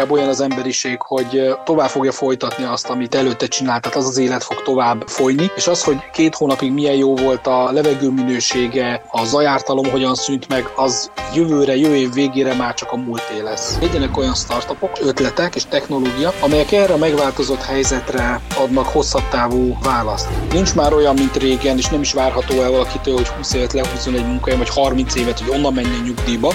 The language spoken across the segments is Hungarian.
inkább olyan az emberiség, hogy tovább fogja folytatni azt, amit előtte csinált, tehát az az élet fog tovább folyni, és az, hogy két hónapig milyen jó volt a levegő minősége, a zajártalom hogyan szűnt meg, az jövőre, jövő év végére már csak a múlté lesz. Legyenek olyan startupok, ötletek és technológia, amelyek erre a megváltozott helyzetre adnak hosszabb távú választ. Nincs már olyan, mint régen, és nem is várható el valakitől, hogy 20 évet lehúzzon egy munkahely, vagy 30 évet, hogy onnan menjen nyugdíjba.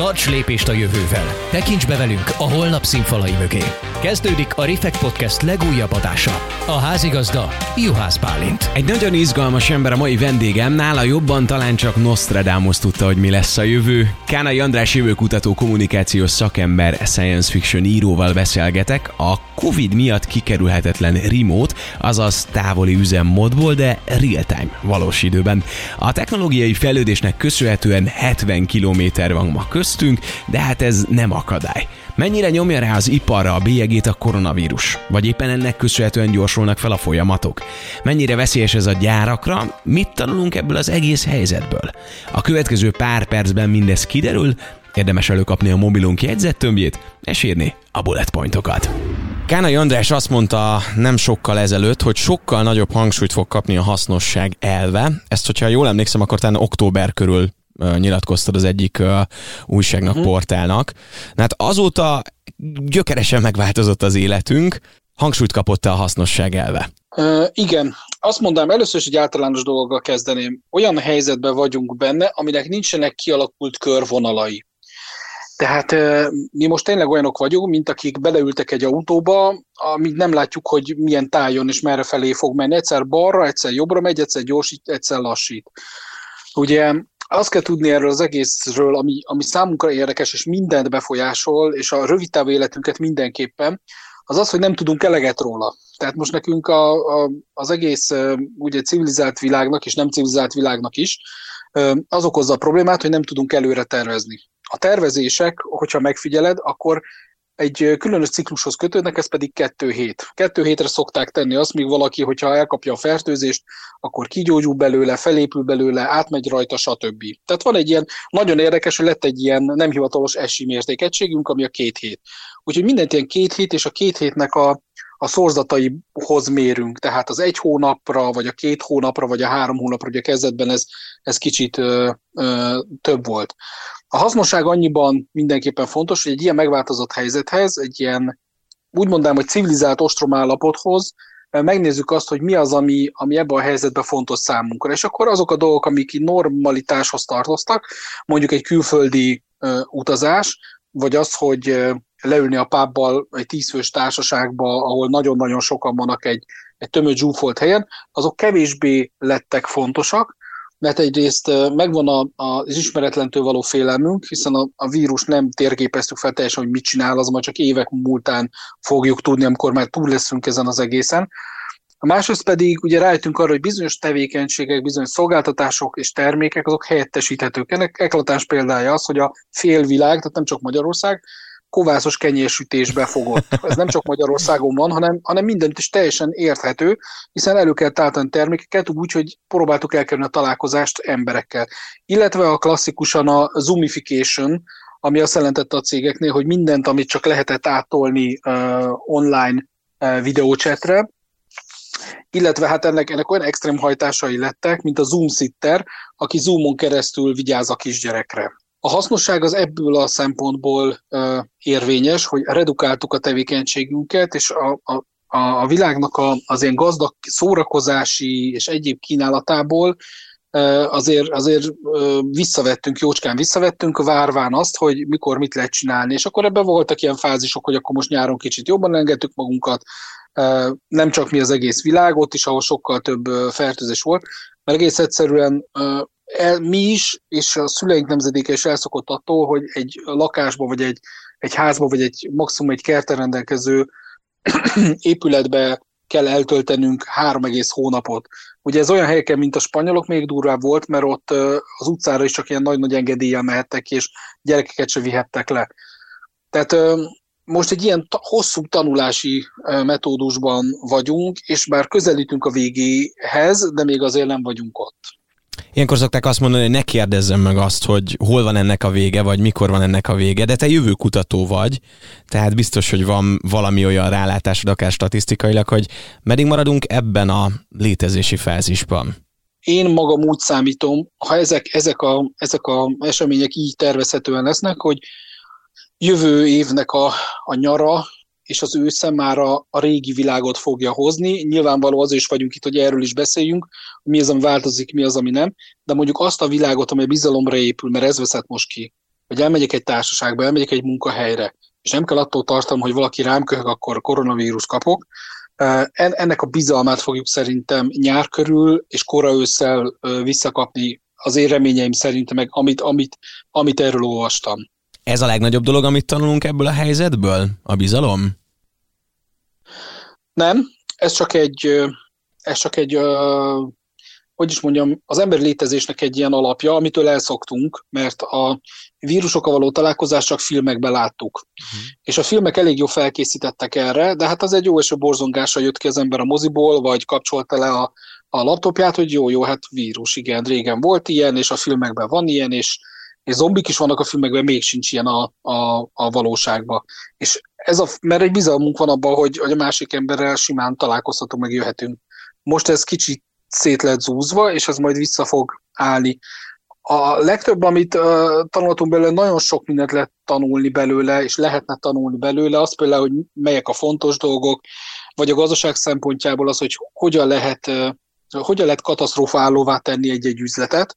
Tarts lépést a jövővel! Tekints be velünk a holnap színfalai mögé! Kezdődik a Refekt Podcast legújabb adása. A házigazda Juhász Bálint. Egy nagyon izgalmas ember a mai vendégem, nála jobban talán csak Nostradamus tudta, hogy mi lesz a jövő. Kánai András jövőkutató kommunikációs szakember, science fiction íróval beszélgetek a Covid miatt kikerülhetetlen remote, azaz távoli üzemmódból, de real-time, valós időben. A technológiai fejlődésnek köszönhetően 70 km van ma köztünk, de hát ez nem akadály. Mennyire nyomja rá az iparra a bélyegét a koronavírus? Vagy éppen ennek köszönhetően gyorsulnak fel a folyamatok? Mennyire veszélyes ez a gyárakra? Mit tanulunk ebből az egész helyzetből? A következő pár percben mindez kiderül, érdemes előkapni a mobilunk jegyzettömbjét, és írni a bullet pointokat. Kánai András azt mondta nem sokkal ezelőtt, hogy sokkal nagyobb hangsúlyt fog kapni a hasznosság elve. Ezt, hogyha jól emlékszem, akkor talán október körül nyilatkoztad az egyik újságnak, uh-huh. portálnak. Na hát azóta gyökeresen megváltozott az életünk, hangsúlyt kapott a hasznosság elve. Uh, igen, azt mondom, először is egy általános dologgal kezdeném. Olyan helyzetben vagyunk benne, aminek nincsenek kialakult körvonalai. Tehát mi most tényleg olyanok vagyunk, mint akik beleültek egy autóba, amíg nem látjuk, hogy milyen tájon és merre felé fog menni. Egyszer balra, egyszer jobbra megy, egyszer gyorsít, egyszer lassít. Ugye azt kell tudni erről az egészről, ami, ami számunkra érdekes, és mindent befolyásol, és a rövid távú életünket mindenképpen, az az, hogy nem tudunk eleget róla. Tehát most nekünk a, a, az egész ugye civilizált világnak, és nem civilizált világnak is, az okozza a problémát, hogy nem tudunk előre tervezni. A tervezések, hogyha megfigyeled, akkor egy különös ciklushoz kötődnek, ez pedig kettő hét. Kettő hétre szokták tenni azt, míg valaki, hogyha elkapja a fertőzést, akkor kigyógyul belőle, felépül belőle, átmegy rajta, stb. Tehát van egy ilyen, nagyon érdekes, hogy lett egy ilyen nem hivatalos esi mértékegységünk, ami a két hét. Úgyhogy mindent ilyen két hét, és a két hétnek a, a szorzataihoz mérünk, tehát az egy hónapra, vagy a két hónapra, vagy a három hónapra, ugye kezdetben ez, ez kicsit ö, ö, több volt. A hasznosság annyiban mindenképpen fontos, hogy egy ilyen megváltozott helyzethez, egy ilyen úgy mondám, hogy civilizált ostromállapothoz megnézzük azt, hogy mi az, ami, ami ebben a helyzetben fontos számunkra. És akkor azok a dolgok, amik normalitáshoz tartoztak, mondjuk egy külföldi ö, utazás, vagy az, hogy leülni a pábbal egy tízfős társaságba, ahol nagyon-nagyon sokan vannak egy, egy tömött zsúfolt helyen, azok kevésbé lettek fontosak, mert egyrészt megvan az ismeretlentől való félelmünk, hiszen a, vírus nem térképeztük fel teljesen, hogy mit csinál, az majd csak évek múltán fogjuk tudni, amikor már túl leszünk ezen az egészen. A másrészt pedig ugye rájöttünk arra, hogy bizonyos tevékenységek, bizonyos szolgáltatások és termékek azok helyettesíthetők. Ennek eklatáns példája az, hogy a félvilág, tehát nem csak Magyarország, kovászos kenyérsütésbe fogott. Ez nem csak Magyarországon van, hanem, hanem mindent is teljesen érthető, hiszen elő kell táltani termékeket úgy, hogy próbáltuk elkerülni a találkozást emberekkel. Illetve a klasszikusan a zoomification, ami azt jelentette a cégeknél, hogy mindent, amit csak lehetett átolni uh, online uh, videócsetre, illetve hát ennek, ennek olyan extrém hajtásai lettek, mint a Zoom sitter, aki Zoomon keresztül vigyáz a kisgyerekre. A hasznosság az ebből a szempontból érvényes, hogy redukáltuk a tevékenységünket, és a, a, a világnak a, az ilyen gazdag szórakozási és egyéb kínálatából azért, azért uh, visszavettünk, jócskán visszavettünk, várván azt, hogy mikor mit lehet csinálni. És akkor ebben voltak ilyen fázisok, hogy akkor most nyáron kicsit jobban engedtük magunkat, nem csak mi az egész világ, ott is, ahol sokkal több fertőzés volt, mert egész egyszerűen el, mi is, és a szüleink nemzedéke is elszokott attól, hogy egy lakásba, vagy egy, egy házba, vagy egy maximum egy kerten rendelkező épületbe kell eltöltenünk három egész hónapot. Ugye ez olyan helyeken, mint a spanyolok, még durvább volt, mert ott az utcára is csak ilyen nagy-nagy engedéllyel mehettek, és gyerekeket se vihettek le. Tehát most egy ilyen hosszú tanulási metódusban vagyunk, és bár közelítünk a végéhez, de még azért nem vagyunk ott. Ilyenkor szokták azt mondani, hogy ne kérdezzem meg azt, hogy hol van ennek a vége, vagy mikor van ennek a vége, de te jövőkutató vagy, tehát biztos, hogy van valami olyan rálátásod, akár statisztikailag, hogy meddig maradunk ebben a létezési fázisban. Én magam úgy számítom, ha ezek, ezek, a, ezek a események így tervezhetően lesznek, hogy jövő évnek a, a nyara és az ősze már a, a régi világot fogja hozni. Nyilvánvaló az is vagyunk itt, hogy erről is beszéljünk, mi az, ami változik, mi az, ami nem, de mondjuk azt a világot, amely bizalomra épül, mert ez veszett most ki, hogy elmegyek egy társaságba, elmegyek egy munkahelyre, és nem kell attól tartanom, hogy valaki rám köhög, akkor koronavírus kapok. Ennek a bizalmát fogjuk szerintem nyár körül és kora ősszel visszakapni az én reményeim szerint, meg amit, amit, amit erről olvastam. Ez a legnagyobb dolog, amit tanulunk ebből a helyzetből? A bizalom? Nem, ez csak egy, ez csak egy, hogy is mondjam, az ember létezésnek egy ilyen alapja, amitől elszoktunk, mert a vírusokkal való találkozást csak filmekben láttuk. Uh-huh. És a filmek elég jó felkészítettek erre, de hát az egy jó eső borzongása jött ki az ember a moziból, vagy kapcsolta le a, a laptopját, hogy jó, jó, hát vírus, igen, régen volt ilyen, és a filmekben van ilyen, és és zombik is vannak a filmekben, még sincs ilyen a, a, a valóságban. És ez a, mert egy bizalmunk van abban, hogy, hogy a másik emberrel simán találkozhatunk, meg jöhetünk. Most ez kicsit szét lett zúzva, és ez majd vissza fog állni. A legtöbb, amit uh, tanultunk belőle, nagyon sok mindent lehet tanulni belőle, és lehetne tanulni belőle, az például, hogy melyek a fontos dolgok, vagy a gazdaság szempontjából az, hogy hogyan lehet, uh, hogyan lehet katasztrofálóvá tenni egy-egy üzletet,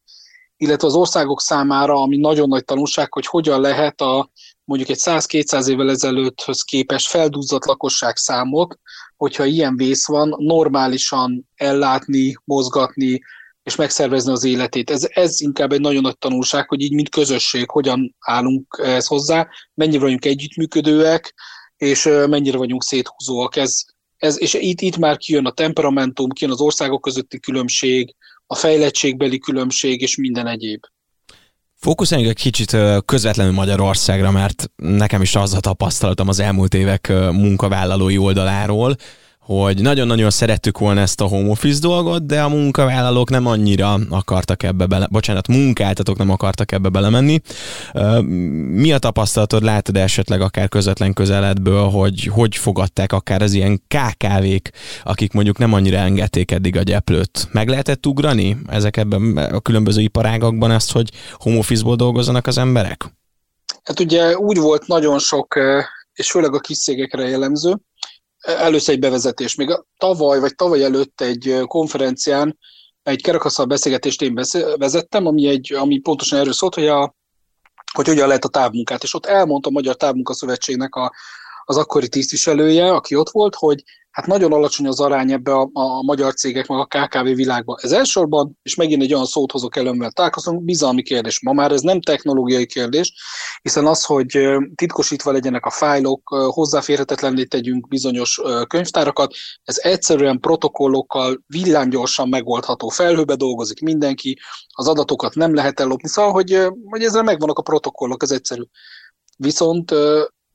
illetve az országok számára, ami nagyon nagy tanulság, hogy hogyan lehet a mondjuk egy 100-200 évvel ezelőtthöz képes felduzzadt lakosság számot, hogyha ilyen vész van, normálisan ellátni, mozgatni, és megszervezni az életét. Ez, ez inkább egy nagyon nagy tanulság, hogy így, mint közösség, hogyan állunk ehhez hozzá, mennyire vagyunk együttműködőek, és mennyire vagyunk széthúzóak. Ez, ez, és itt, itt már kijön a temperamentum, kijön az országok közötti különbség, a fejlettségbeli különbség és minden egyéb. Fókuszáljunk egy kicsit közvetlenül Magyarországra, mert nekem is az a tapasztalatom az elmúlt évek munkavállalói oldaláról, hogy nagyon-nagyon szerettük volna ezt a home office dolgot, de a munkavállalók nem annyira akartak ebbe bele, bocsánat, munkáltatók nem akartak ebbe belemenni. Mi a tapasztalatod, látod esetleg akár közvetlen közeledből, hogy hogy fogadták akár az ilyen KKV-k, akik mondjuk nem annyira engedték eddig a gyeplőt? Meg lehetett ugrani ezek ebben a különböző iparágakban ezt, hogy home office-ból dolgozzanak az emberek? Hát ugye úgy volt nagyon sok, és főleg a kis cégekre jellemző, először egy bevezetés. Még tavaly vagy tavaly előtt egy konferencián egy kerekasztal beszélgetést én vezettem, ami, egy, ami pontosan erről szólt, hogy, a, hogy hogyan lehet a távmunkát. És ott elmondta a Magyar Távmunkaszövetségnek a, az akkori tisztviselője, aki ott volt, hogy hát nagyon alacsony az arány ebbe a, a magyar cégek, meg a KKV világban. Ez elsősorban, és megint egy olyan szót hozok mert találkozunk, bizalmi kérdés. Ma már ez nem technológiai kérdés, hiszen az, hogy titkosítva legyenek a fájlok, hozzáférhetetlenné tegyünk bizonyos könyvtárakat, ez egyszerűen protokollokkal villámgyorsan megoldható. Felhőbe dolgozik mindenki, az adatokat nem lehet ellopni, szóval, hogy, hogy ezzel megvannak a protokollok, ez egyszerű. Viszont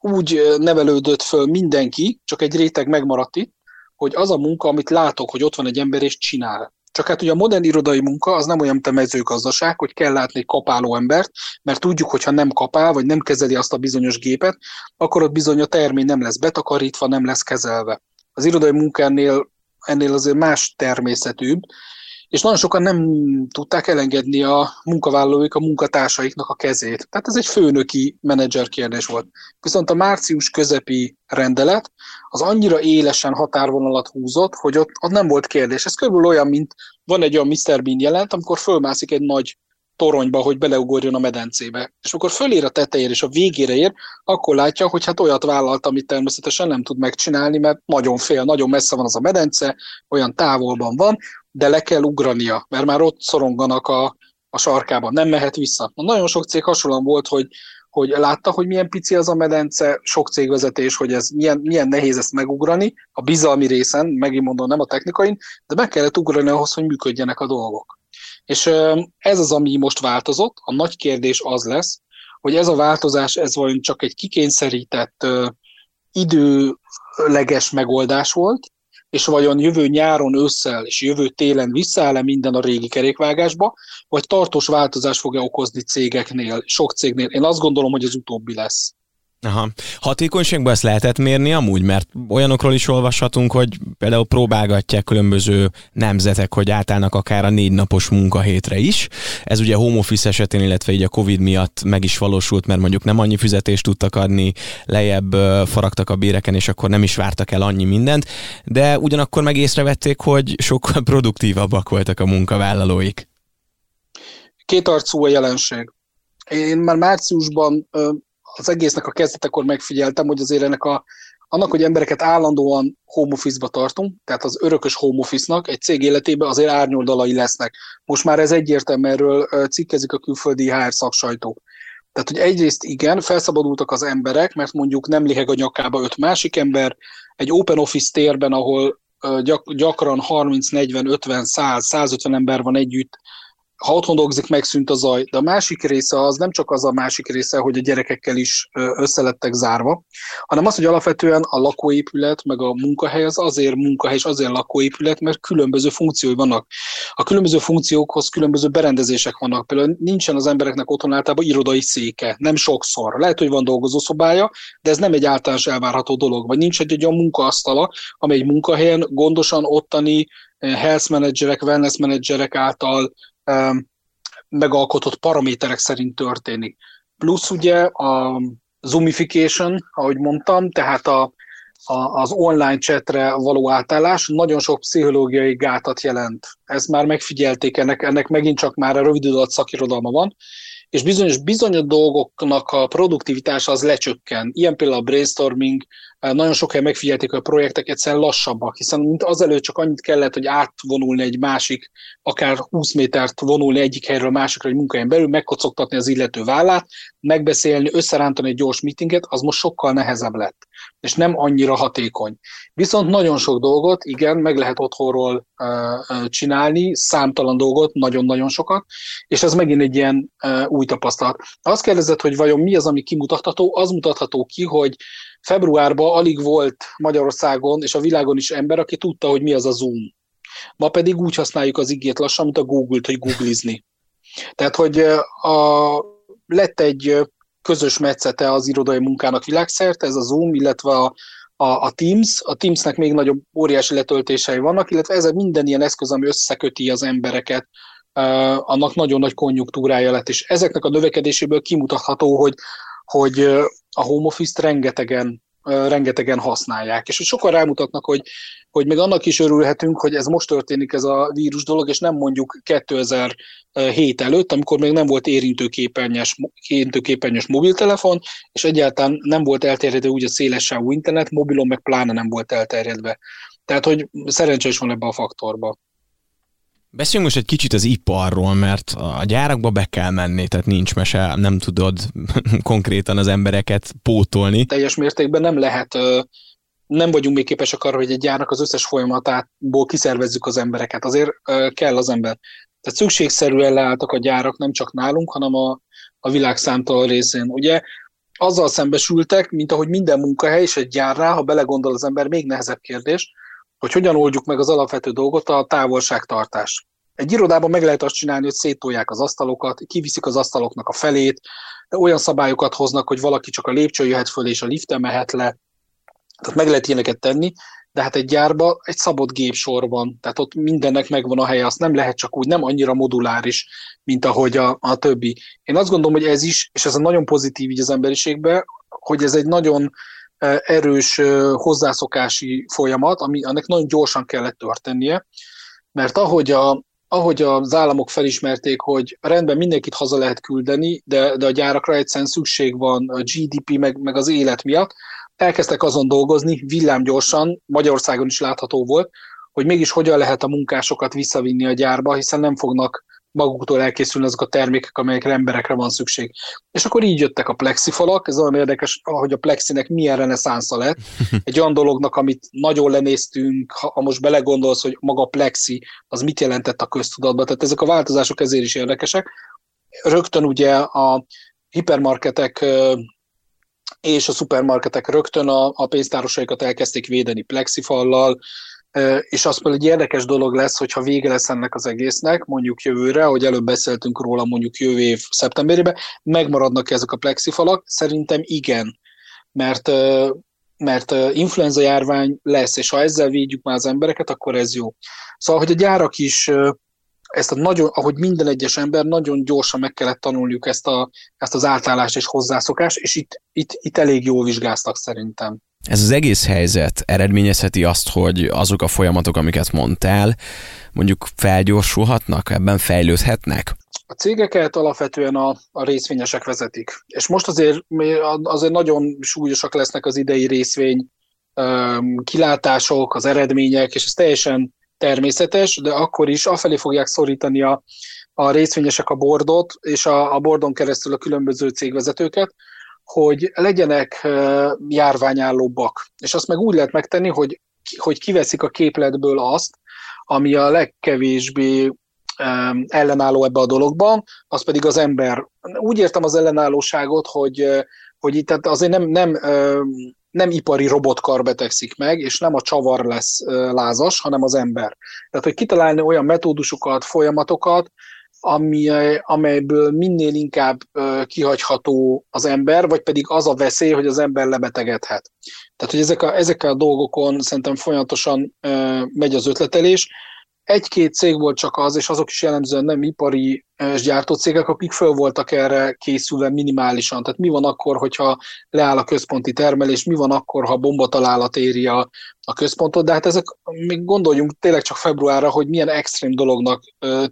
úgy nevelődött föl mindenki, csak egy réteg megmaradt itt, hogy az a munka, amit látok, hogy ott van egy ember és csinál. Csak hát ugye a modern irodai munka az nem olyan, mint a mezőgazdaság, hogy kell látni egy kapáló embert, mert tudjuk, hogy ha nem kapál, vagy nem kezeli azt a bizonyos gépet, akkor ott bizony a termény nem lesz betakarítva, nem lesz kezelve. Az irodai munkánél ennél azért más természetűbb, és nagyon sokan nem tudták elengedni a munkavállalóik a munkatársaiknak a kezét. Tehát ez egy főnöki menedzser kérdés volt. Viszont a március közepi rendelet az annyira élesen határvonalat húzott, hogy ott, ott nem volt kérdés. Ez körülbelül olyan, mint van egy olyan Mr. Bean jelent, amikor fölmászik egy nagy toronyba, hogy beleugorjon a medencébe. És akkor fölér a tetejére és a végére ér, akkor látja, hogy hát olyat vállalt, amit természetesen nem tud megcsinálni, mert nagyon fél, nagyon messze van az a medence, olyan távolban van, de le kell ugrania, mert már ott szoronganak a, a sarkában, nem mehet vissza. Na, nagyon sok cég hasonlóan volt, hogy hogy látta, hogy milyen pici az a medence, sok cégvezetés, hogy ez milyen, milyen nehéz ezt megugrani, a bizalmi részen, megint mondom, nem a technikain, de meg kellett ugrani ahhoz, hogy működjenek a dolgok. És ez az, ami most változott. A nagy kérdés az lesz, hogy ez a változás, ez vajon csak egy kikényszerített időleges megoldás volt, és vajon jövő nyáron, ősszel és jövő télen visszaáll-e minden a régi kerékvágásba, vagy tartós változás fog-e okozni cégeknél, sok cégnél? Én azt gondolom, hogy az utóbbi lesz. Aha. Hatékonyságban ezt lehetett mérni amúgy, mert olyanokról is olvashatunk, hogy például próbálgatják különböző nemzetek, hogy átállnak akár a négy napos munkahétre is. Ez ugye home office esetén, illetve így a Covid miatt meg is valósult, mert mondjuk nem annyi fizetést tudtak adni, lejjebb faragtak a béreken, és akkor nem is vártak el annyi mindent, de ugyanakkor meg észrevették, hogy sokkal produktívabbak voltak a munkavállalóik. Két arcú a jelenség. Én már márciusban az egésznek a kezdetekor megfigyeltem, hogy azért ennek a, annak, hogy embereket állandóan home office-ba tartunk, tehát az örökös home office-nak egy cég életében azért árnyoldalai lesznek. Most már ez egyértelmű, erről cikkezik a külföldi HR szaksajtó. Tehát, hogy egyrészt igen, felszabadultak az emberek, mert mondjuk nem liheg a nyakába öt másik ember, egy open office térben, ahol gyak, gyakran 30, 40, 50, 100, 150 ember van együtt, ha otthon dolgozik, megszűnt a zaj. De a másik része az nem csak az a másik része, hogy a gyerekekkel is összelettek zárva, hanem az, hogy alapvetően a lakóépület, meg a munkahely az azért munkahely, és azért lakóépület, mert különböző funkciói vannak. A különböző funkciókhoz különböző berendezések vannak. Például nincsen az embereknek otthon általában irodai széke, nem sokszor. Lehet, hogy van dolgozószobája, de ez nem egy általános elvárható dolog. Vagy nincs egy olyan munkaasztala, amely egy munkahelyen gondosan ottani health menedzserek, wellness menedzserek által megalkotott paraméterek szerint történik. Plusz ugye a zoomification, ahogy mondtam, tehát a, a, az online chatre való átállás nagyon sok pszichológiai gátat jelent. Ezt már megfigyelték, ennek, ennek megint csak már a rövid adat szakirodalma van, és bizonyos, bizonyos dolgoknak a produktivitása az lecsökken. Ilyen például a brainstorming, nagyon sok helyen megfigyelték, hogy a projektek egyszerűen lassabbak, hiszen mint azelőtt csak annyit kellett, hogy átvonulni egy másik, akár 20 métert vonulni egyik helyről a másikra egy munkahelyen belül, megkocogtatni az illető vállát, megbeszélni, összerántani egy gyors meetinget, az most sokkal nehezebb lett, és nem annyira hatékony. Viszont nagyon sok dolgot, igen, meg lehet otthonról csinálni, számtalan dolgot, nagyon-nagyon sokat, és ez megint egy ilyen új tapasztalat. Azt kérdezett, hogy vajon mi az, ami kimutatható, az mutatható ki, hogy Februárban alig volt Magyarországon és a világon is ember, aki tudta, hogy mi az a Zoom. Ma pedig úgy használjuk az igét lassan, mint a Google-t, hogy googlizni. Tehát, hogy a, lett egy közös metszete az irodai munkának világszerte, ez a Zoom, illetve a, a, a Teams. A Teamsnek még nagyobb óriási letöltései vannak, illetve ez minden ilyen eszköz, ami összeköti az embereket, annak nagyon nagy konjunktúrája lett, és ezeknek a növekedéséből kimutatható, hogy, hogy a home office-t rengetegen, rengetegen használják. És hogy sokan rámutatnak, hogy, hogy még annak is örülhetünk, hogy ez most történik ez a vírus dolog, és nem mondjuk 2007 előtt, amikor még nem volt érintőképernyős, érintőképernyős mobiltelefon, és egyáltalán nem volt elterjedve úgy a szélessávú internet, mobilon meg pláne nem volt elterjedve. Tehát, hogy szerencsés van ebbe a faktorba. Beszéljünk most egy kicsit az iparról, mert a gyárakba be kell menni, tehát nincs mese, nem tudod konkrétan az embereket pótolni. Teljes mértékben nem lehet, nem vagyunk még képesek arra, hogy egy gyárnak az összes folyamatából kiszervezzük az embereket. Azért kell az ember. Tehát szükségszerűen leálltak a gyárak nem csak nálunk, hanem a, a világ számtalan részén. Ugye azzal szembesültek, mint ahogy minden munkahely és egy gyárrá, ha belegondol az ember, még nehezebb kérdés, hogy hogyan oldjuk meg az alapvető dolgot, a távolságtartás. Egy irodában meg lehet azt csinálni, hogy széttolják az asztalokat, kiviszik az asztaloknak a felét, olyan szabályokat hoznak, hogy valaki csak a lépcső jöhet föl és a lift mehet le. Tehát meg lehet ilyeneket tenni, de hát egy gyárban egy szabott gépsor van, tehát ott mindennek megvan a helye, azt nem lehet csak úgy, nem annyira moduláris, mint ahogy a, a többi. Én azt gondolom, hogy ez is, és ez a nagyon pozitív így az emberiségben, hogy ez egy nagyon erős hozzászokási folyamat, ami annak nagyon gyorsan kellett történnie, mert ahogy, a, ahogy az államok felismerték, hogy rendben mindenkit haza lehet küldeni, de, de a gyárakra egyszerűen szükség van a GDP meg, meg az élet miatt, elkezdtek azon dolgozni, villámgyorsan, Magyarországon is látható volt, hogy mégis hogyan lehet a munkásokat visszavinni a gyárba, hiszen nem fognak maguktól elkészülni azok a termékek, amelyekre emberekre van szükség. És akkor így jöttek a plexifalak, ez olyan érdekes, hogy a plexinek milyen reneszánsza lett. Egy olyan dolognak, amit nagyon lenéztünk, ha most belegondolsz, hogy maga a plexi, az mit jelentett a köztudatban. Tehát ezek a változások ezért is érdekesek. Rögtön ugye a hipermarketek és a szupermarketek rögtön a, a pénztárosaikat elkezdték védeni plexifallal, és az például egy érdekes dolog lesz, hogyha vége lesz ennek az egésznek, mondjuk jövőre, hogy előbb beszéltünk róla mondjuk jövő év szeptemberében, megmaradnak ezek a plexifalak? Szerintem igen, mert mert influenza járvány lesz, és ha ezzel védjük már az embereket, akkor ez jó. Szóval, hogy a gyárak is ezt a nagyon, ahogy minden egyes ember, nagyon gyorsan meg kellett tanulniuk ezt, a, ezt az átállást és hozzászokást, és itt, itt, itt elég jól vizsgáztak szerintem. Ez az egész helyzet eredményezheti azt, hogy azok a folyamatok, amiket mondtál, mondjuk felgyorsulhatnak, ebben fejlődhetnek? A cégeket alapvetően a, a részvényesek vezetik. És most azért, azért nagyon súlyosak lesznek az idei részvény kilátások, az eredmények, és ez teljesen természetes, de akkor is afelé fogják szorítani a, a részvényesek a bordot, és a, a bordon keresztül a különböző cégvezetőket, hogy legyenek járványállóbbak. És azt meg úgy lehet megtenni, hogy, hogy kiveszik a képletből azt, ami a legkevésbé ellenálló ebbe a dologban, az pedig az ember. Úgy értem az ellenállóságot, hogy, hogy itt tehát azért nem, nem, nem ipari robotkar betegszik meg, és nem a csavar lesz lázas, hanem az ember. Tehát, hogy kitalálni olyan metódusokat, folyamatokat, ami, amelyből minél inkább kihagyható az ember, vagy pedig az a veszély, hogy az ember lebetegedhet. Tehát, hogy ezek a, ezek a dolgokon szerintem folyamatosan megy az ötletelés, egy-két cég volt csak az, és azok is jellemzően nem ipari gyártócégek, akik föl voltak erre készülve minimálisan. Tehát mi van akkor, hogyha leáll a központi termelés, mi van akkor, ha bombatalálat éri a, a központot, de hát ezek, még gondoljunk tényleg csak februárra, hogy milyen extrém dolognak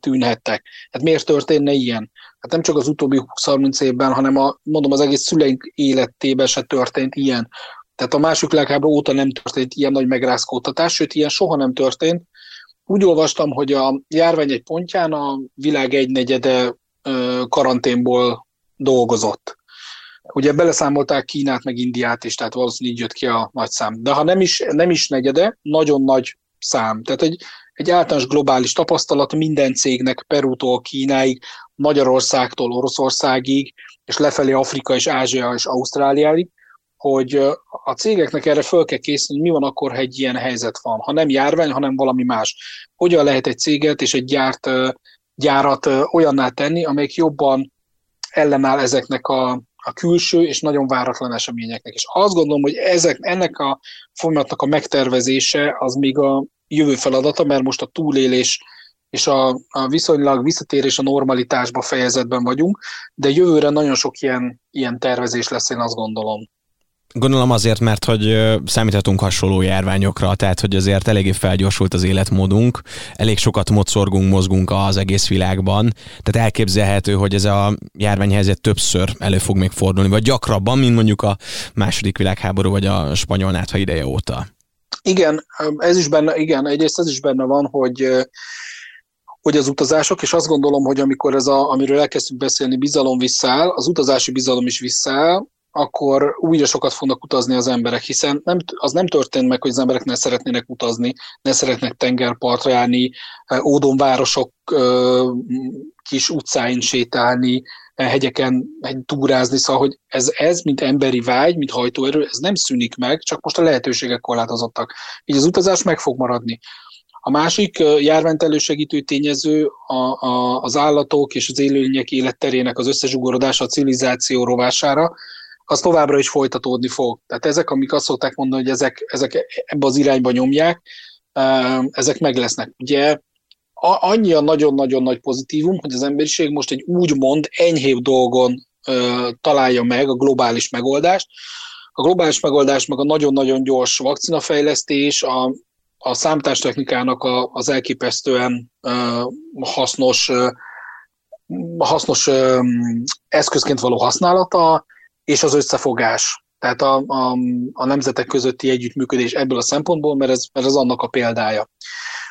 tűnhettek. Hát miért történne ilyen? Hát nem csak az utóbbi 20-30 évben, hanem a, mondom, az egész szüleink életében se történt ilyen. Tehát a másik világháború óta nem történt ilyen nagy megrázkódtatás, sőt, ilyen soha nem történt, úgy olvastam, hogy a járvány egy pontján a világ egynegyede karanténból dolgozott. Ugye beleszámolták Kínát meg Indiát is, tehát valószínűleg így jött ki a nagy szám. De ha nem is, nem is negyede, nagyon nagy szám. Tehát egy, egy általános globális tapasztalat minden cégnek Perútól Kínáig, Magyarországtól Oroszországig, és lefelé Afrika és Ázsia és Ausztráliáig, hogy a cégeknek erre föl kell készülni, mi van akkor, ha egy ilyen helyzet van. Ha nem járvány, hanem valami más. Hogyan lehet egy céget és egy gyárt, gyárat olyanná tenni, amelyik jobban ellenáll ezeknek a, a külső és nagyon váratlan eseményeknek. És azt gondolom, hogy ezek, ennek a folyamatnak a megtervezése az még a jövő feladata, mert most a túlélés és a, a viszonylag visszatérés a normalitásba fejezetben vagyunk, de jövőre nagyon sok ilyen, ilyen tervezés lesz, én azt gondolom. Gondolom azért, mert hogy számíthatunk hasonló járványokra, tehát hogy azért eléggé felgyorsult az életmódunk, elég sokat mocorgunk, mozgunk az egész világban, tehát elképzelhető, hogy ez a járványhelyzet többször elő fog még fordulni, vagy gyakrabban, mint mondjuk a második világháború, vagy a spanyol nátha ideje óta. Igen, ez is benne, igen, egyrészt ez is benne van, hogy hogy az utazások, és azt gondolom, hogy amikor ez a, amiről elkezdtünk beszélni, bizalom visszaáll, az utazási bizalom is visszaáll, akkor újra sokat fognak utazni az emberek, hiszen nem, az nem történt meg, hogy az emberek ne szeretnének utazni, ne szeretnek tengerpartra járni, ódonvárosok kis utcáin sétálni, hegyeken túrázni, szóval, hogy ez, ez, mint emberi vágy, mint hajtóerő, ez nem szűnik meg, csak most a lehetőségek korlátozottak. Így az utazás meg fog maradni. A másik járványt elősegítő tényező a, a, az állatok és az élőlények életterének az összezsugorodása a civilizáció rovására, az továbbra is folytatódni fog. Tehát ezek, amik azt szokták mondani, hogy ezek, ezek ebbe az irányba nyomják, ezek meg lesznek. Ugye annyi a nagyon-nagyon nagy pozitívum, hogy az emberiség most egy úgymond enyhébb dolgon találja meg a globális megoldást. A globális megoldás meg a nagyon-nagyon gyors vakcinafejlesztés, a, a számítástechnikának a, az elképesztően hasznos, hasznos eszközként való használata, és az összefogás. Tehát a, a, a nemzetek közötti együttműködés ebből a szempontból, mert ez, mert ez annak a példája.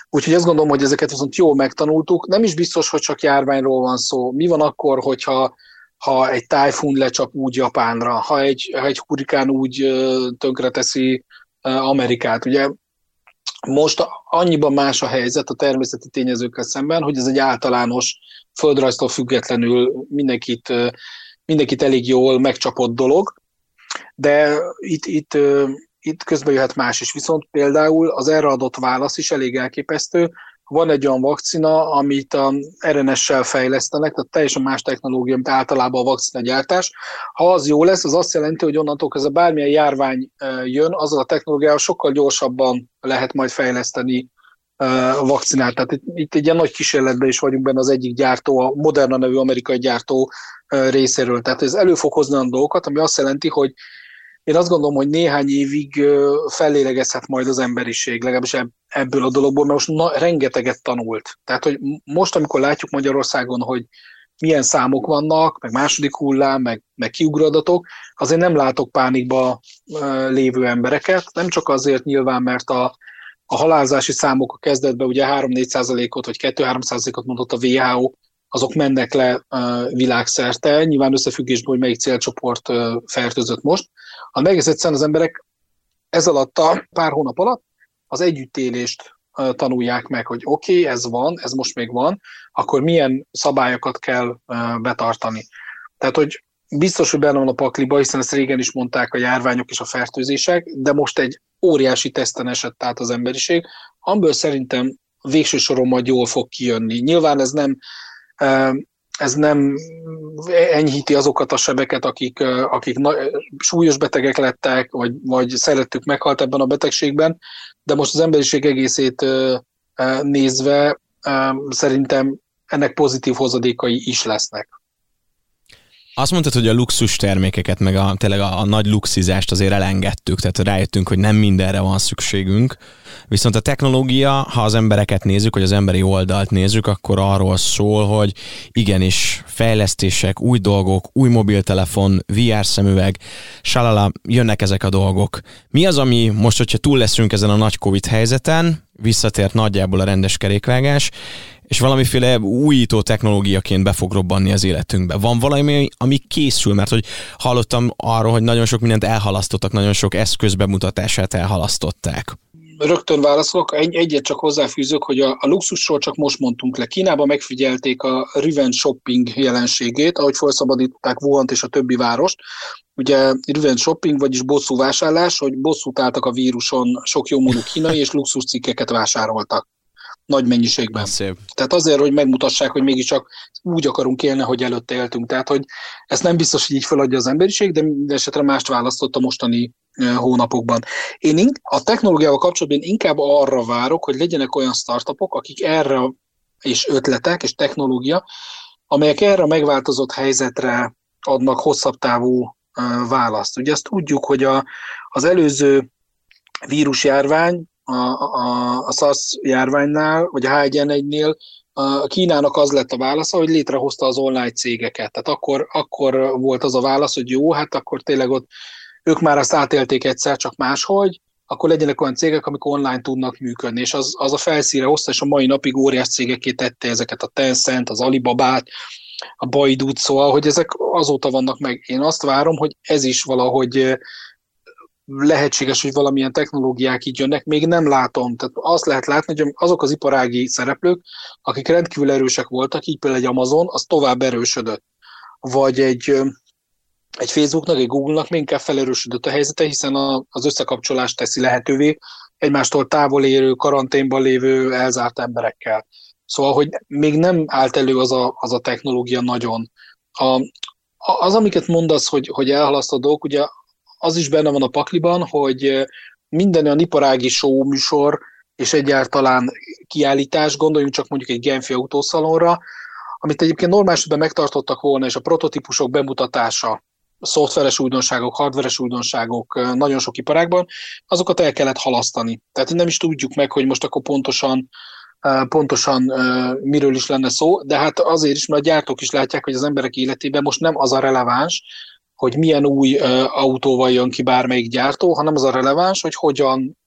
Úgyhogy azt gondolom, hogy ezeket viszont jól megtanultuk. Nem is biztos, hogy csak járványról van szó. Mi van akkor, hogyha ha egy tájfun lecsap úgy Japánra, ha egy, ha egy hurikán úgy tönkreteszi Amerikát. Ugye most annyiban más a helyzet a természeti tényezőkkel szemben, hogy ez egy általános földrajztól függetlenül mindenkit, mindenkit elég jól megcsapott dolog, de itt, itt, itt közben jöhet más is. Viszont például az erre adott válasz is elég elképesztő, van egy olyan vakcina, amit a RNS-sel fejlesztenek, tehát teljesen más technológia, mint általában a vakcina gyártás. Ha az jó lesz, az azt jelenti, hogy onnantól kezdve bármilyen járvány jön, azzal a technológiával sokkal gyorsabban lehet majd fejleszteni vakcinát. Tehát itt, itt egy ilyen nagy kísérletben is vagyunk benne az egyik gyártó, a Moderna nevű amerikai gyártó részéről. Tehát ez elő fog hozni olyan dolgokat, ami azt jelenti, hogy én azt gondolom, hogy néhány évig fellélegezhet majd az emberiség, legalábbis ebből a dologból, mert most na, rengeteget tanult. Tehát, hogy most, amikor látjuk Magyarországon, hogy milyen számok vannak, meg második hullám, meg, meg kiugradatok, azért nem látok pánikba lévő embereket, nem csak azért nyilván, mert a, a halálozási számok a kezdetben ugye 3-4 százalékot, vagy 2-3 százalékot mondott a WHO, azok mennek le világszerte, nyilván összefüggésben, hogy melyik célcsoport fertőzött most, hanem egész egyszerűen az emberek ez alatt a pár hónap alatt az együttélést tanulják meg, hogy oké, okay, ez van, ez most még van, akkor milyen szabályokat kell betartani. Tehát, hogy biztos, hogy benne van a pakliba, hiszen ezt régen is mondták a járványok és a fertőzések, de most egy óriási teszten esett át az emberiség, amiből szerintem végső soron majd jól fog kijönni. Nyilván ez nem ez nem enyhíti azokat a sebeket, akik, akik súlyos betegek lettek, vagy, vagy szerettük meghalt ebben a betegségben, de most az emberiség egészét nézve szerintem ennek pozitív hozadékai is lesznek. Azt mondtad, hogy a luxus termékeket, meg a, tényleg a, a nagy luxizást azért elengedtük, tehát rájöttünk, hogy nem mindenre van szükségünk. Viszont a technológia, ha az embereket nézzük, vagy az emberi oldalt nézzük, akkor arról szól, hogy igenis fejlesztések, új dolgok, új mobiltelefon, VR szemüveg, salala, jönnek ezek a dolgok. Mi az, ami most, hogyha túl leszünk ezen a nagy Covid helyzeten, visszatért nagyjából a rendes kerékvágás, és valamiféle újító technológiaként be fog robbanni az életünkbe. Van valami, ami készül, mert hogy hallottam arról, hogy nagyon sok mindent elhalasztottak, nagyon sok eszköz bemutatását elhalasztották. Rögtön válaszolok, egy, egyet csak hozzáfűzök, hogy a, a luxusról csak most mondtunk le. Kínában megfigyelték a revenge shopping jelenségét, ahogy felszabadították Wuhan és a többi várost. Ugye revenge shopping, vagyis bosszú vásárlás, hogy bosszút álltak a víruson sok jómódú kínai, és luxus cikkeket vásároltak nagy mennyiségben. Szép. Tehát azért, hogy megmutassák, hogy mégiscsak úgy akarunk élni, hogy előtte éltünk. Tehát, hogy ezt nem biztos, hogy így feladja az emberiség, de minden esetre mást választott a mostani hónapokban. Én a technológiával kapcsolatban inkább arra várok, hogy legyenek olyan startupok, akik erre és ötletek és technológia, amelyek erre a megváltozott helyzetre adnak hosszabb távú választ. Ugye azt tudjuk, hogy a, az előző vírusjárvány a, a, a SARS járványnál, vagy a H1N1-nél a Kínának az lett a válasza, hogy létrehozta az online cégeket. Tehát akkor, akkor volt az a válasz, hogy jó, hát akkor tényleg ott ők már azt átélték egyszer, csak máshogy, akkor legyenek olyan cégek, amik online tudnak működni, és az, az a felszíre hozta, és a mai napig óriás cégeké tette ezeket a Tencent, az Alibabát, a Baidút, szóval, hogy ezek azóta vannak meg. Én azt várom, hogy ez is valahogy lehetséges, hogy valamilyen technológiák így jönnek, még nem látom. Tehát azt lehet látni, hogy azok az iparági szereplők, akik rendkívül erősek voltak, így például egy Amazon, az tovább erősödött. Vagy egy, egy Facebooknak, egy Google-nak még inkább felerősödött a helyzete, hiszen a, az összekapcsolást teszi lehetővé egymástól távol érő, karanténban lévő, elzárt emberekkel. Szóval, hogy még nem állt elő az a, az a technológia nagyon. A, az, amiket mondasz, hogy, hogy elhalasztod ugye az is benne van a pakliban, hogy minden olyan iparági show műsor, és egyáltalán kiállítás, gondoljunk csak mondjuk egy Genfi autószalonra, amit egyébként normálisan megtartottak volna, és a prototípusok bemutatása, a szoftveres újdonságok, hardveres újdonságok nagyon sok iparágban, azokat el kellett halasztani. Tehát nem is tudjuk meg, hogy most akkor pontosan pontosan miről is lenne szó, de hát azért is, mert a gyártók is látják, hogy az emberek életében most nem az a releváns, hogy milyen új autóval jön ki bármelyik gyártó, hanem az a releváns, hogy hogyan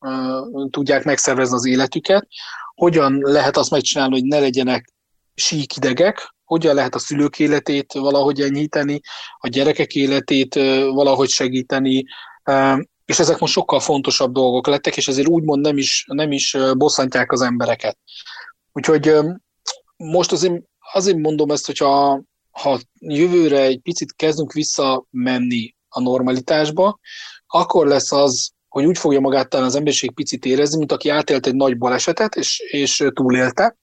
tudják megszervezni az életüket, hogyan lehet azt megcsinálni, hogy ne legyenek síkidegek, hogyan lehet a szülők életét valahogy enyhíteni, a gyerekek életét valahogy segíteni, és ezek most sokkal fontosabb dolgok lettek, és ezért úgymond nem is, nem is bosszantják az embereket. Úgyhogy most azért, azért mondom ezt, hogyha ha jövőre egy picit kezdünk visszamenni a normalitásba, akkor lesz az, hogy úgy fogja magát talán az emberiség picit érezni, mint aki átélt egy nagy balesetet, és, és túlélte,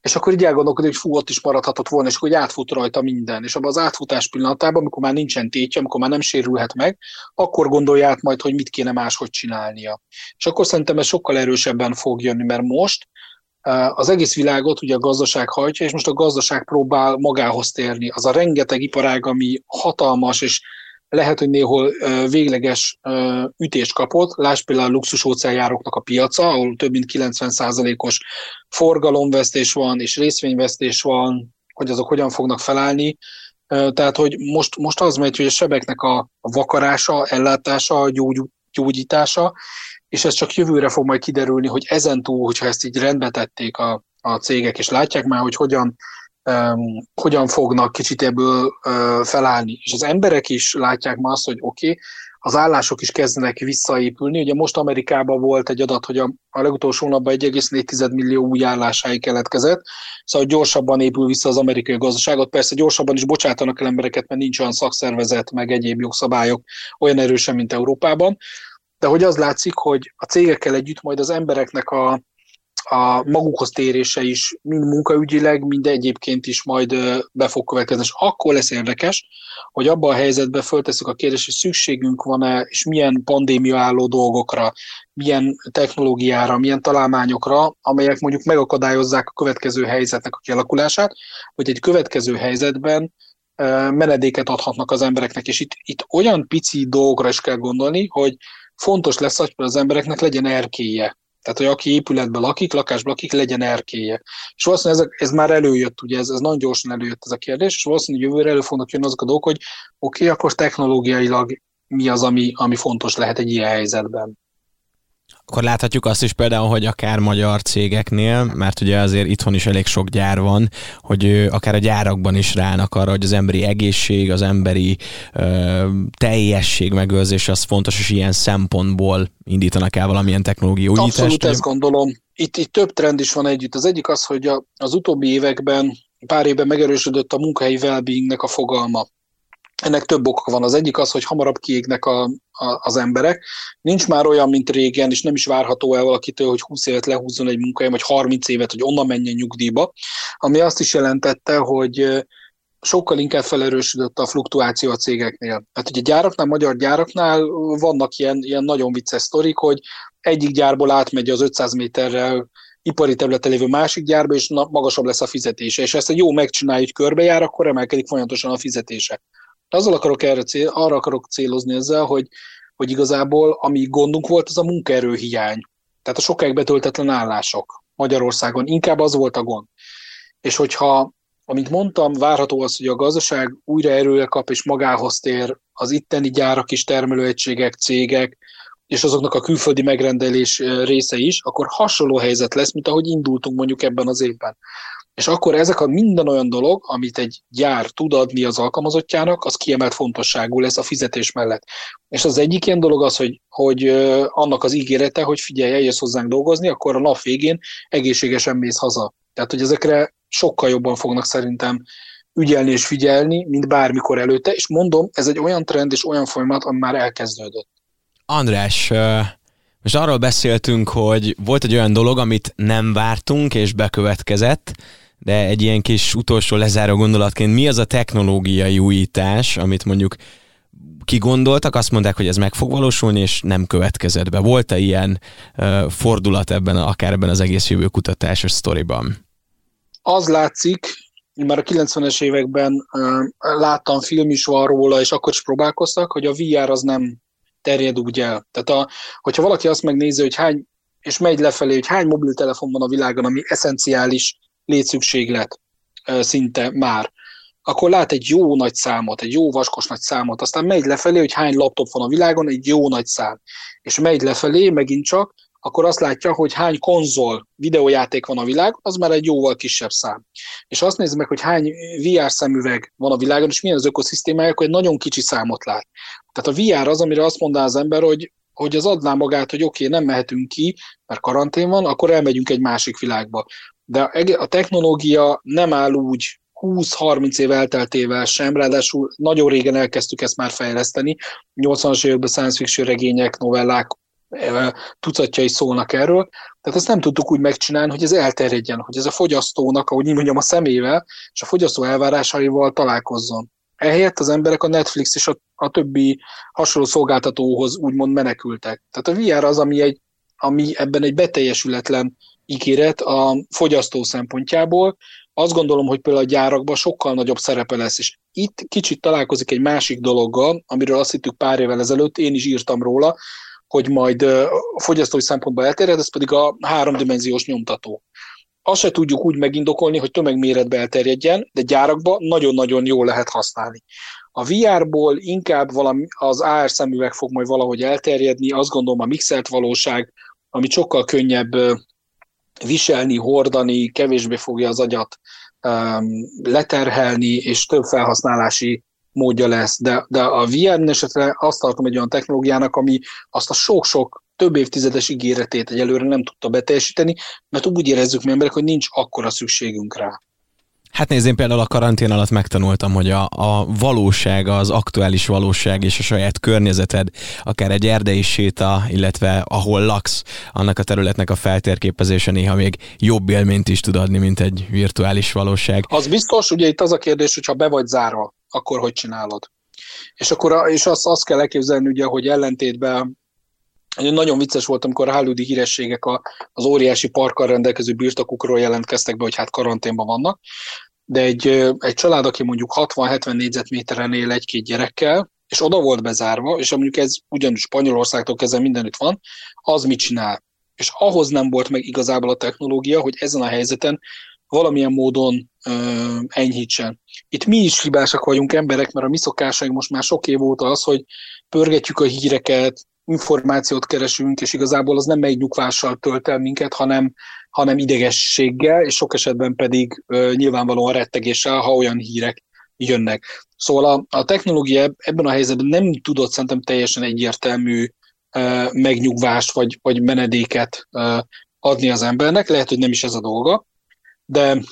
és akkor így elgondolkodik, hogy fú, ott is maradhatott volna, és hogy átfut rajta minden. És abban az átfutás pillanatában, amikor már nincsen tétje, amikor már nem sérülhet meg, akkor gondolja át majd, hogy mit kéne máshogy csinálnia. És akkor szerintem ez sokkal erősebben fog jönni, mert most az egész világot ugye a gazdaság hajtja, és most a gazdaság próbál magához térni. Az a rengeteg iparág, ami hatalmas, és lehet, hogy néhol végleges ütést kapott, lásd például a luxus óceánjároknak a piaca, ahol több mint 90%-os forgalomvesztés van, és részvényvesztés van, hogy azok hogyan fognak felállni. Tehát, hogy most, most az megy, hogy a sebeknek a vakarása, ellátása, gyógy, gyógyítása, és ez csak jövőre fog majd kiderülni, hogy ezen túl, hogyha ezt így rendbe tették a, a cégek, és látják már, hogy hogyan um, hogyan fognak kicsit ebből uh, felállni. És az emberek is látják ma azt, hogy oké, okay, az állások is kezdenek visszaépülni. Ugye most Amerikában volt egy adat, hogy a, a legutolsó napban 1,4 millió új állásáig keletkezett, szóval gyorsabban épül vissza az amerikai gazdaságot. Persze gyorsabban is bocsátanak el embereket, mert nincs olyan szakszervezet, meg egyéb jogszabályok olyan erősen, mint Európában. De hogy az látszik, hogy a cégekkel együtt majd az embereknek a, a magukhoz térése is mind munkaügyileg, mind egyébként is majd be fog következni. És akkor lesz érdekes, hogy abban a helyzetben föltesszük a kérdést, hogy szükségünk van-e, és milyen pandémia álló dolgokra, milyen technológiára, milyen találmányokra, amelyek mondjuk megakadályozzák a következő helyzetnek a kialakulását, hogy egy következő helyzetben menedéket adhatnak az embereknek, és itt, itt olyan pici dolgokra is kell gondolni, hogy fontos lesz, hogy az embereknek legyen erkélye tehát, hogy aki épületben lakik, lakásban lakik, legyen erkéje. És valószínűleg ez, ez már előjött, ugye ez, ez nagyon gyorsan előjött ez a kérdés, és valószínűleg jövőre elő fognak jönni azok a dolgok, hogy oké, okay, akkor technológiailag mi az, ami, ami fontos lehet egy ilyen helyzetben akkor láthatjuk azt is például, hogy akár magyar cégeknél, mert ugye azért itthon is elég sok gyár van, hogy akár a gyárakban is rának arra, hogy az emberi egészség, az emberi ö, teljesség megőrzése az fontos, és ilyen szempontból indítanak el valamilyen technológiai újítást. Abszolút ezt gondolom. Itt, itt több trend is van együtt. Az egyik az, hogy a, az utóbbi években, pár évben megerősödött a munkahelyi well a fogalma. Ennek több oka van. Az egyik az, hogy hamarabb kiégnek a, a, az emberek. Nincs már olyan, mint régen, és nem is várható el valakitől, hogy 20 évet lehúzzon egy munkája, vagy 30 évet, hogy onnan menjen nyugdíjba. Ami azt is jelentette, hogy sokkal inkább felerősödött a fluktuáció a cégeknél. Hát ugye gyáraknál, magyar gyáraknál vannak ilyen, ilyen nagyon vicces sztorik, hogy egyik gyárból átmegy az 500 méterrel ipari területen lévő másik gyárba, és magasabb lesz a fizetése. És ezt egy jó megcsinálja, hogy körbejár, akkor emelkedik folyamatosan a fizetése. Azzal akarok erre cél, arra akarok célozni ezzel, hogy, hogy igazából ami gondunk volt, az a munkaerőhiány. Tehát a sokáig betöltetlen állások Magyarországon. Inkább az volt a gond. És hogyha, amint mondtam, várható az, hogy a gazdaság újra erőre kap és magához tér az itteni gyárak is, termelőegységek, cégek, és azoknak a külföldi megrendelés része is, akkor hasonló helyzet lesz, mint ahogy indultunk mondjuk ebben az évben. És akkor ezek a minden olyan dolog, amit egy gyár tud adni az alkalmazottjának, az kiemelt fontosságú lesz a fizetés mellett. És az egyik ilyen dolog az, hogy, hogy annak az ígérete, hogy figyelj, eljössz hozzánk dolgozni, akkor a nap végén egészségesen mész haza. Tehát, hogy ezekre sokkal jobban fognak szerintem ügyelni és figyelni, mint bármikor előtte, és mondom, ez egy olyan trend és olyan folyamat, ami már elkezdődött. András, most arról beszéltünk, hogy volt egy olyan dolog, amit nem vártunk, és bekövetkezett, de egy ilyen kis utolsó lezáró gondolatként, mi az a technológiai újítás, amit mondjuk kigondoltak, azt mondták, hogy ez meg fog valósulni, és nem következett be. Volt-e ilyen uh, fordulat ebben, akár ebben az egész jövő kutatásos sztoriban? Az látszik, már a 90-es években uh, láttam film is van róla, és akkor is próbálkoztak, hogy a VR az nem terjed úgy el. Tehát a, hogyha valaki azt megnézi, hogy hány, és megy lefelé, hogy hány mobiltelefon van a világon, ami eszenciális létszükséglet szinte már, akkor lát egy jó nagy számot, egy jó vaskos nagy számot, aztán megy lefelé, hogy hány laptop van a világon, egy jó nagy szám. És megy lefelé megint csak, akkor azt látja, hogy hány konzol videójáték van a világ, az már egy jóval kisebb szám. És azt nézi meg, hogy hány VR szemüveg van a világon, és milyen az ökoszisztémája, akkor egy nagyon kicsi számot lát. Tehát a VR az, amire azt mondaná az ember, hogy hogy az adná magát, hogy oké, okay, nem mehetünk ki, mert karantén van, akkor elmegyünk egy másik világba. De a technológia nem áll úgy 20-30 év elteltével sem, ráadásul nagyon régen elkezdtük ezt már fejleszteni. 80-as években science fiction regények, novellák tucatjai szólnak erről. Tehát ezt nem tudtuk úgy megcsinálni, hogy ez elterjedjen, hogy ez a fogyasztónak, ahogy mondjam, a szemével és a fogyasztó elvárásaival találkozzon. Ehelyett az emberek a Netflix és a, a többi hasonló szolgáltatóhoz úgymond menekültek. Tehát a VR az, ami, egy, ami ebben egy beteljesületlen ígéret a fogyasztó szempontjából. Azt gondolom, hogy például a gyárakban sokkal nagyobb szerepe lesz, és itt kicsit találkozik egy másik dologgal, amiről azt hittük pár évvel ezelőtt, én is írtam róla, hogy majd a fogyasztói szempontból elterjed, ez pedig a háromdimenziós nyomtató. Azt se tudjuk úgy megindokolni, hogy tömegméretbe elterjedjen, de gyárakban nagyon-nagyon jól lehet használni. A VR-ból inkább valami, az AR szemüveg fog majd valahogy elterjedni, azt gondolom a mixelt valóság, ami sokkal könnyebb viselni, hordani, kevésbé fogja az agyat um, leterhelni, és több felhasználási módja lesz. De, de a VR esetre azt tartom egy olyan technológiának, ami azt a sok-sok több évtizedes ígéretét egyelőre nem tudta beteljesíteni, mert úgy érezzük mi emberek, hogy nincs akkora szükségünk rá. Hát nézd, én például a karantén alatt megtanultam, hogy a, a valóság, az aktuális valóság és a saját környezeted, akár egy erdei séta, illetve ahol laksz, annak a területnek a feltérképezése néha még jobb élményt is tud adni, mint egy virtuális valóság. Az biztos, ugye itt az a kérdés, hogyha be vagy zárva, akkor hogy csinálod? És akkor és azt, azt kell elképzelni, ugye, hogy ellentétben nagyon vicces volt, amikor a hollywoodi hírességek a, az óriási parkkal rendelkező birtokukról jelentkeztek be, hogy hát karanténban vannak, de egy, egy család, aki mondjuk 60-70 négyzetméteren él egy-két gyerekkel, és oda volt bezárva, és mondjuk ez ugyanúgy Spanyolországtól kezdve mindenütt van, az mit csinál? És ahhoz nem volt meg igazából a technológia, hogy ezen a helyzeten valamilyen módon ö, enyhítsen. Itt mi is hibásak vagyunk emberek, mert a mi szokásaink most már sok év óta az, hogy pörgetjük a híreket, információt keresünk, és igazából az nem egy nyugvással tölt el minket, hanem, hanem idegességgel, és sok esetben pedig ö, nyilvánvalóan rettegéssel, ha olyan hírek jönnek. Szóval a, a technológia ebben a helyzetben nem tudott szerintem teljesen egyértelmű ö, megnyugvást vagy, vagy menedéket ö, adni az embernek, lehet, hogy nem is ez a dolga, de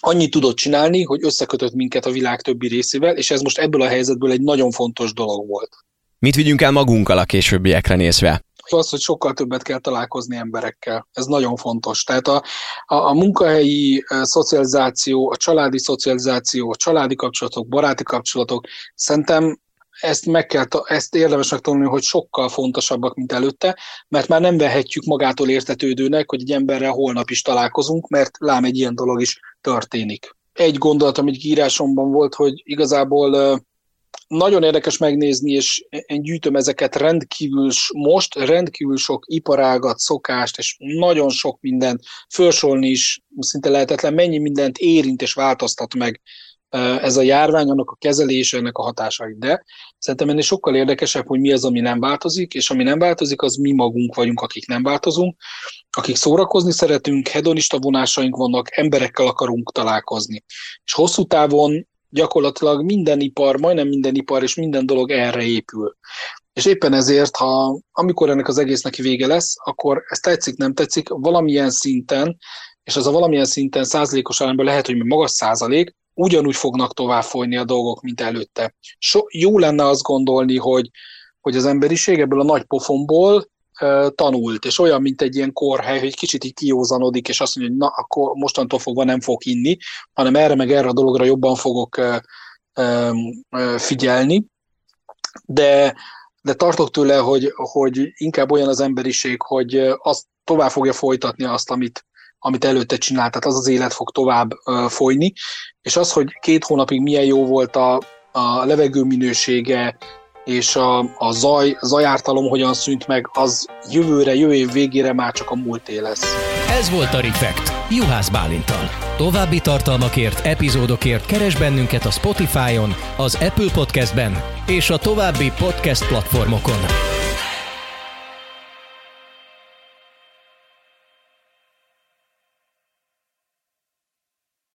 annyit tudott csinálni, hogy összekötött minket a világ többi részével, és ez most ebből a helyzetből egy nagyon fontos dolog volt. Mit vigyünk el magunkkal a későbbiekre nézve? Az, hogy sokkal többet kell találkozni emberekkel. Ez nagyon fontos. Tehát a, a, a munkahelyi szocializáció, a családi szocializáció, a családi kapcsolatok, baráti kapcsolatok, szerintem ezt, meg kell, ezt érdemes megtanulni, hogy sokkal fontosabbak, mint előtte, mert már nem vehetjük magától értetődőnek, hogy egy emberrel holnap is találkozunk, mert lám egy ilyen dolog is történik. Egy gondolat, amit írásomban volt, hogy igazából nagyon érdekes megnézni, és én gyűjtöm ezeket rendkívül, most rendkívül sok iparágat, szokást, és nagyon sok mindent felsorolni is szinte lehetetlen, mennyi mindent érint és változtat meg ez a járvány, annak a kezelése, ennek a hatásai. De szerintem ennél sokkal érdekesebb, hogy mi az, ami nem változik, és ami nem változik, az mi magunk vagyunk, akik nem változunk, akik szórakozni szeretünk, hedonista vonásaink vannak, emberekkel akarunk találkozni. És hosszú távon gyakorlatilag minden ipar, majdnem minden ipar és minden dolog erre épül. És éppen ezért, ha amikor ennek az egésznek vége lesz, akkor ez tetszik, nem tetszik, valamilyen szinten, és az a valamilyen szinten százalékos arányban lehet, hogy magas százalék, ugyanúgy fognak tovább folyni a dolgok, mint előtte. So, jó lenne azt gondolni, hogy, hogy az emberiség ebből a nagy pofonból tanult, és olyan, mint egy ilyen korhely, hogy kicsit így kiózanodik, és azt mondja, hogy na, akkor mostantól fogva nem fog inni, hanem erre meg erre a dologra jobban fogok figyelni. De, de tartok tőle, hogy, hogy inkább olyan az emberiség, hogy azt tovább fogja folytatni azt, amit, amit előtte csinált, tehát az az élet fog tovább folyni, és az, hogy két hónapig milyen jó volt a, a levegő minősége, és a, a zaj, zajártalom hogyan szűnt meg, az jövőre, jövő év végére már csak a múlté lesz. Ez volt a Refekt, Juhász Bálintal. További tartalmakért, epizódokért keres bennünket a Spotify-on, az Apple Podcast-ben és a további podcast platformokon.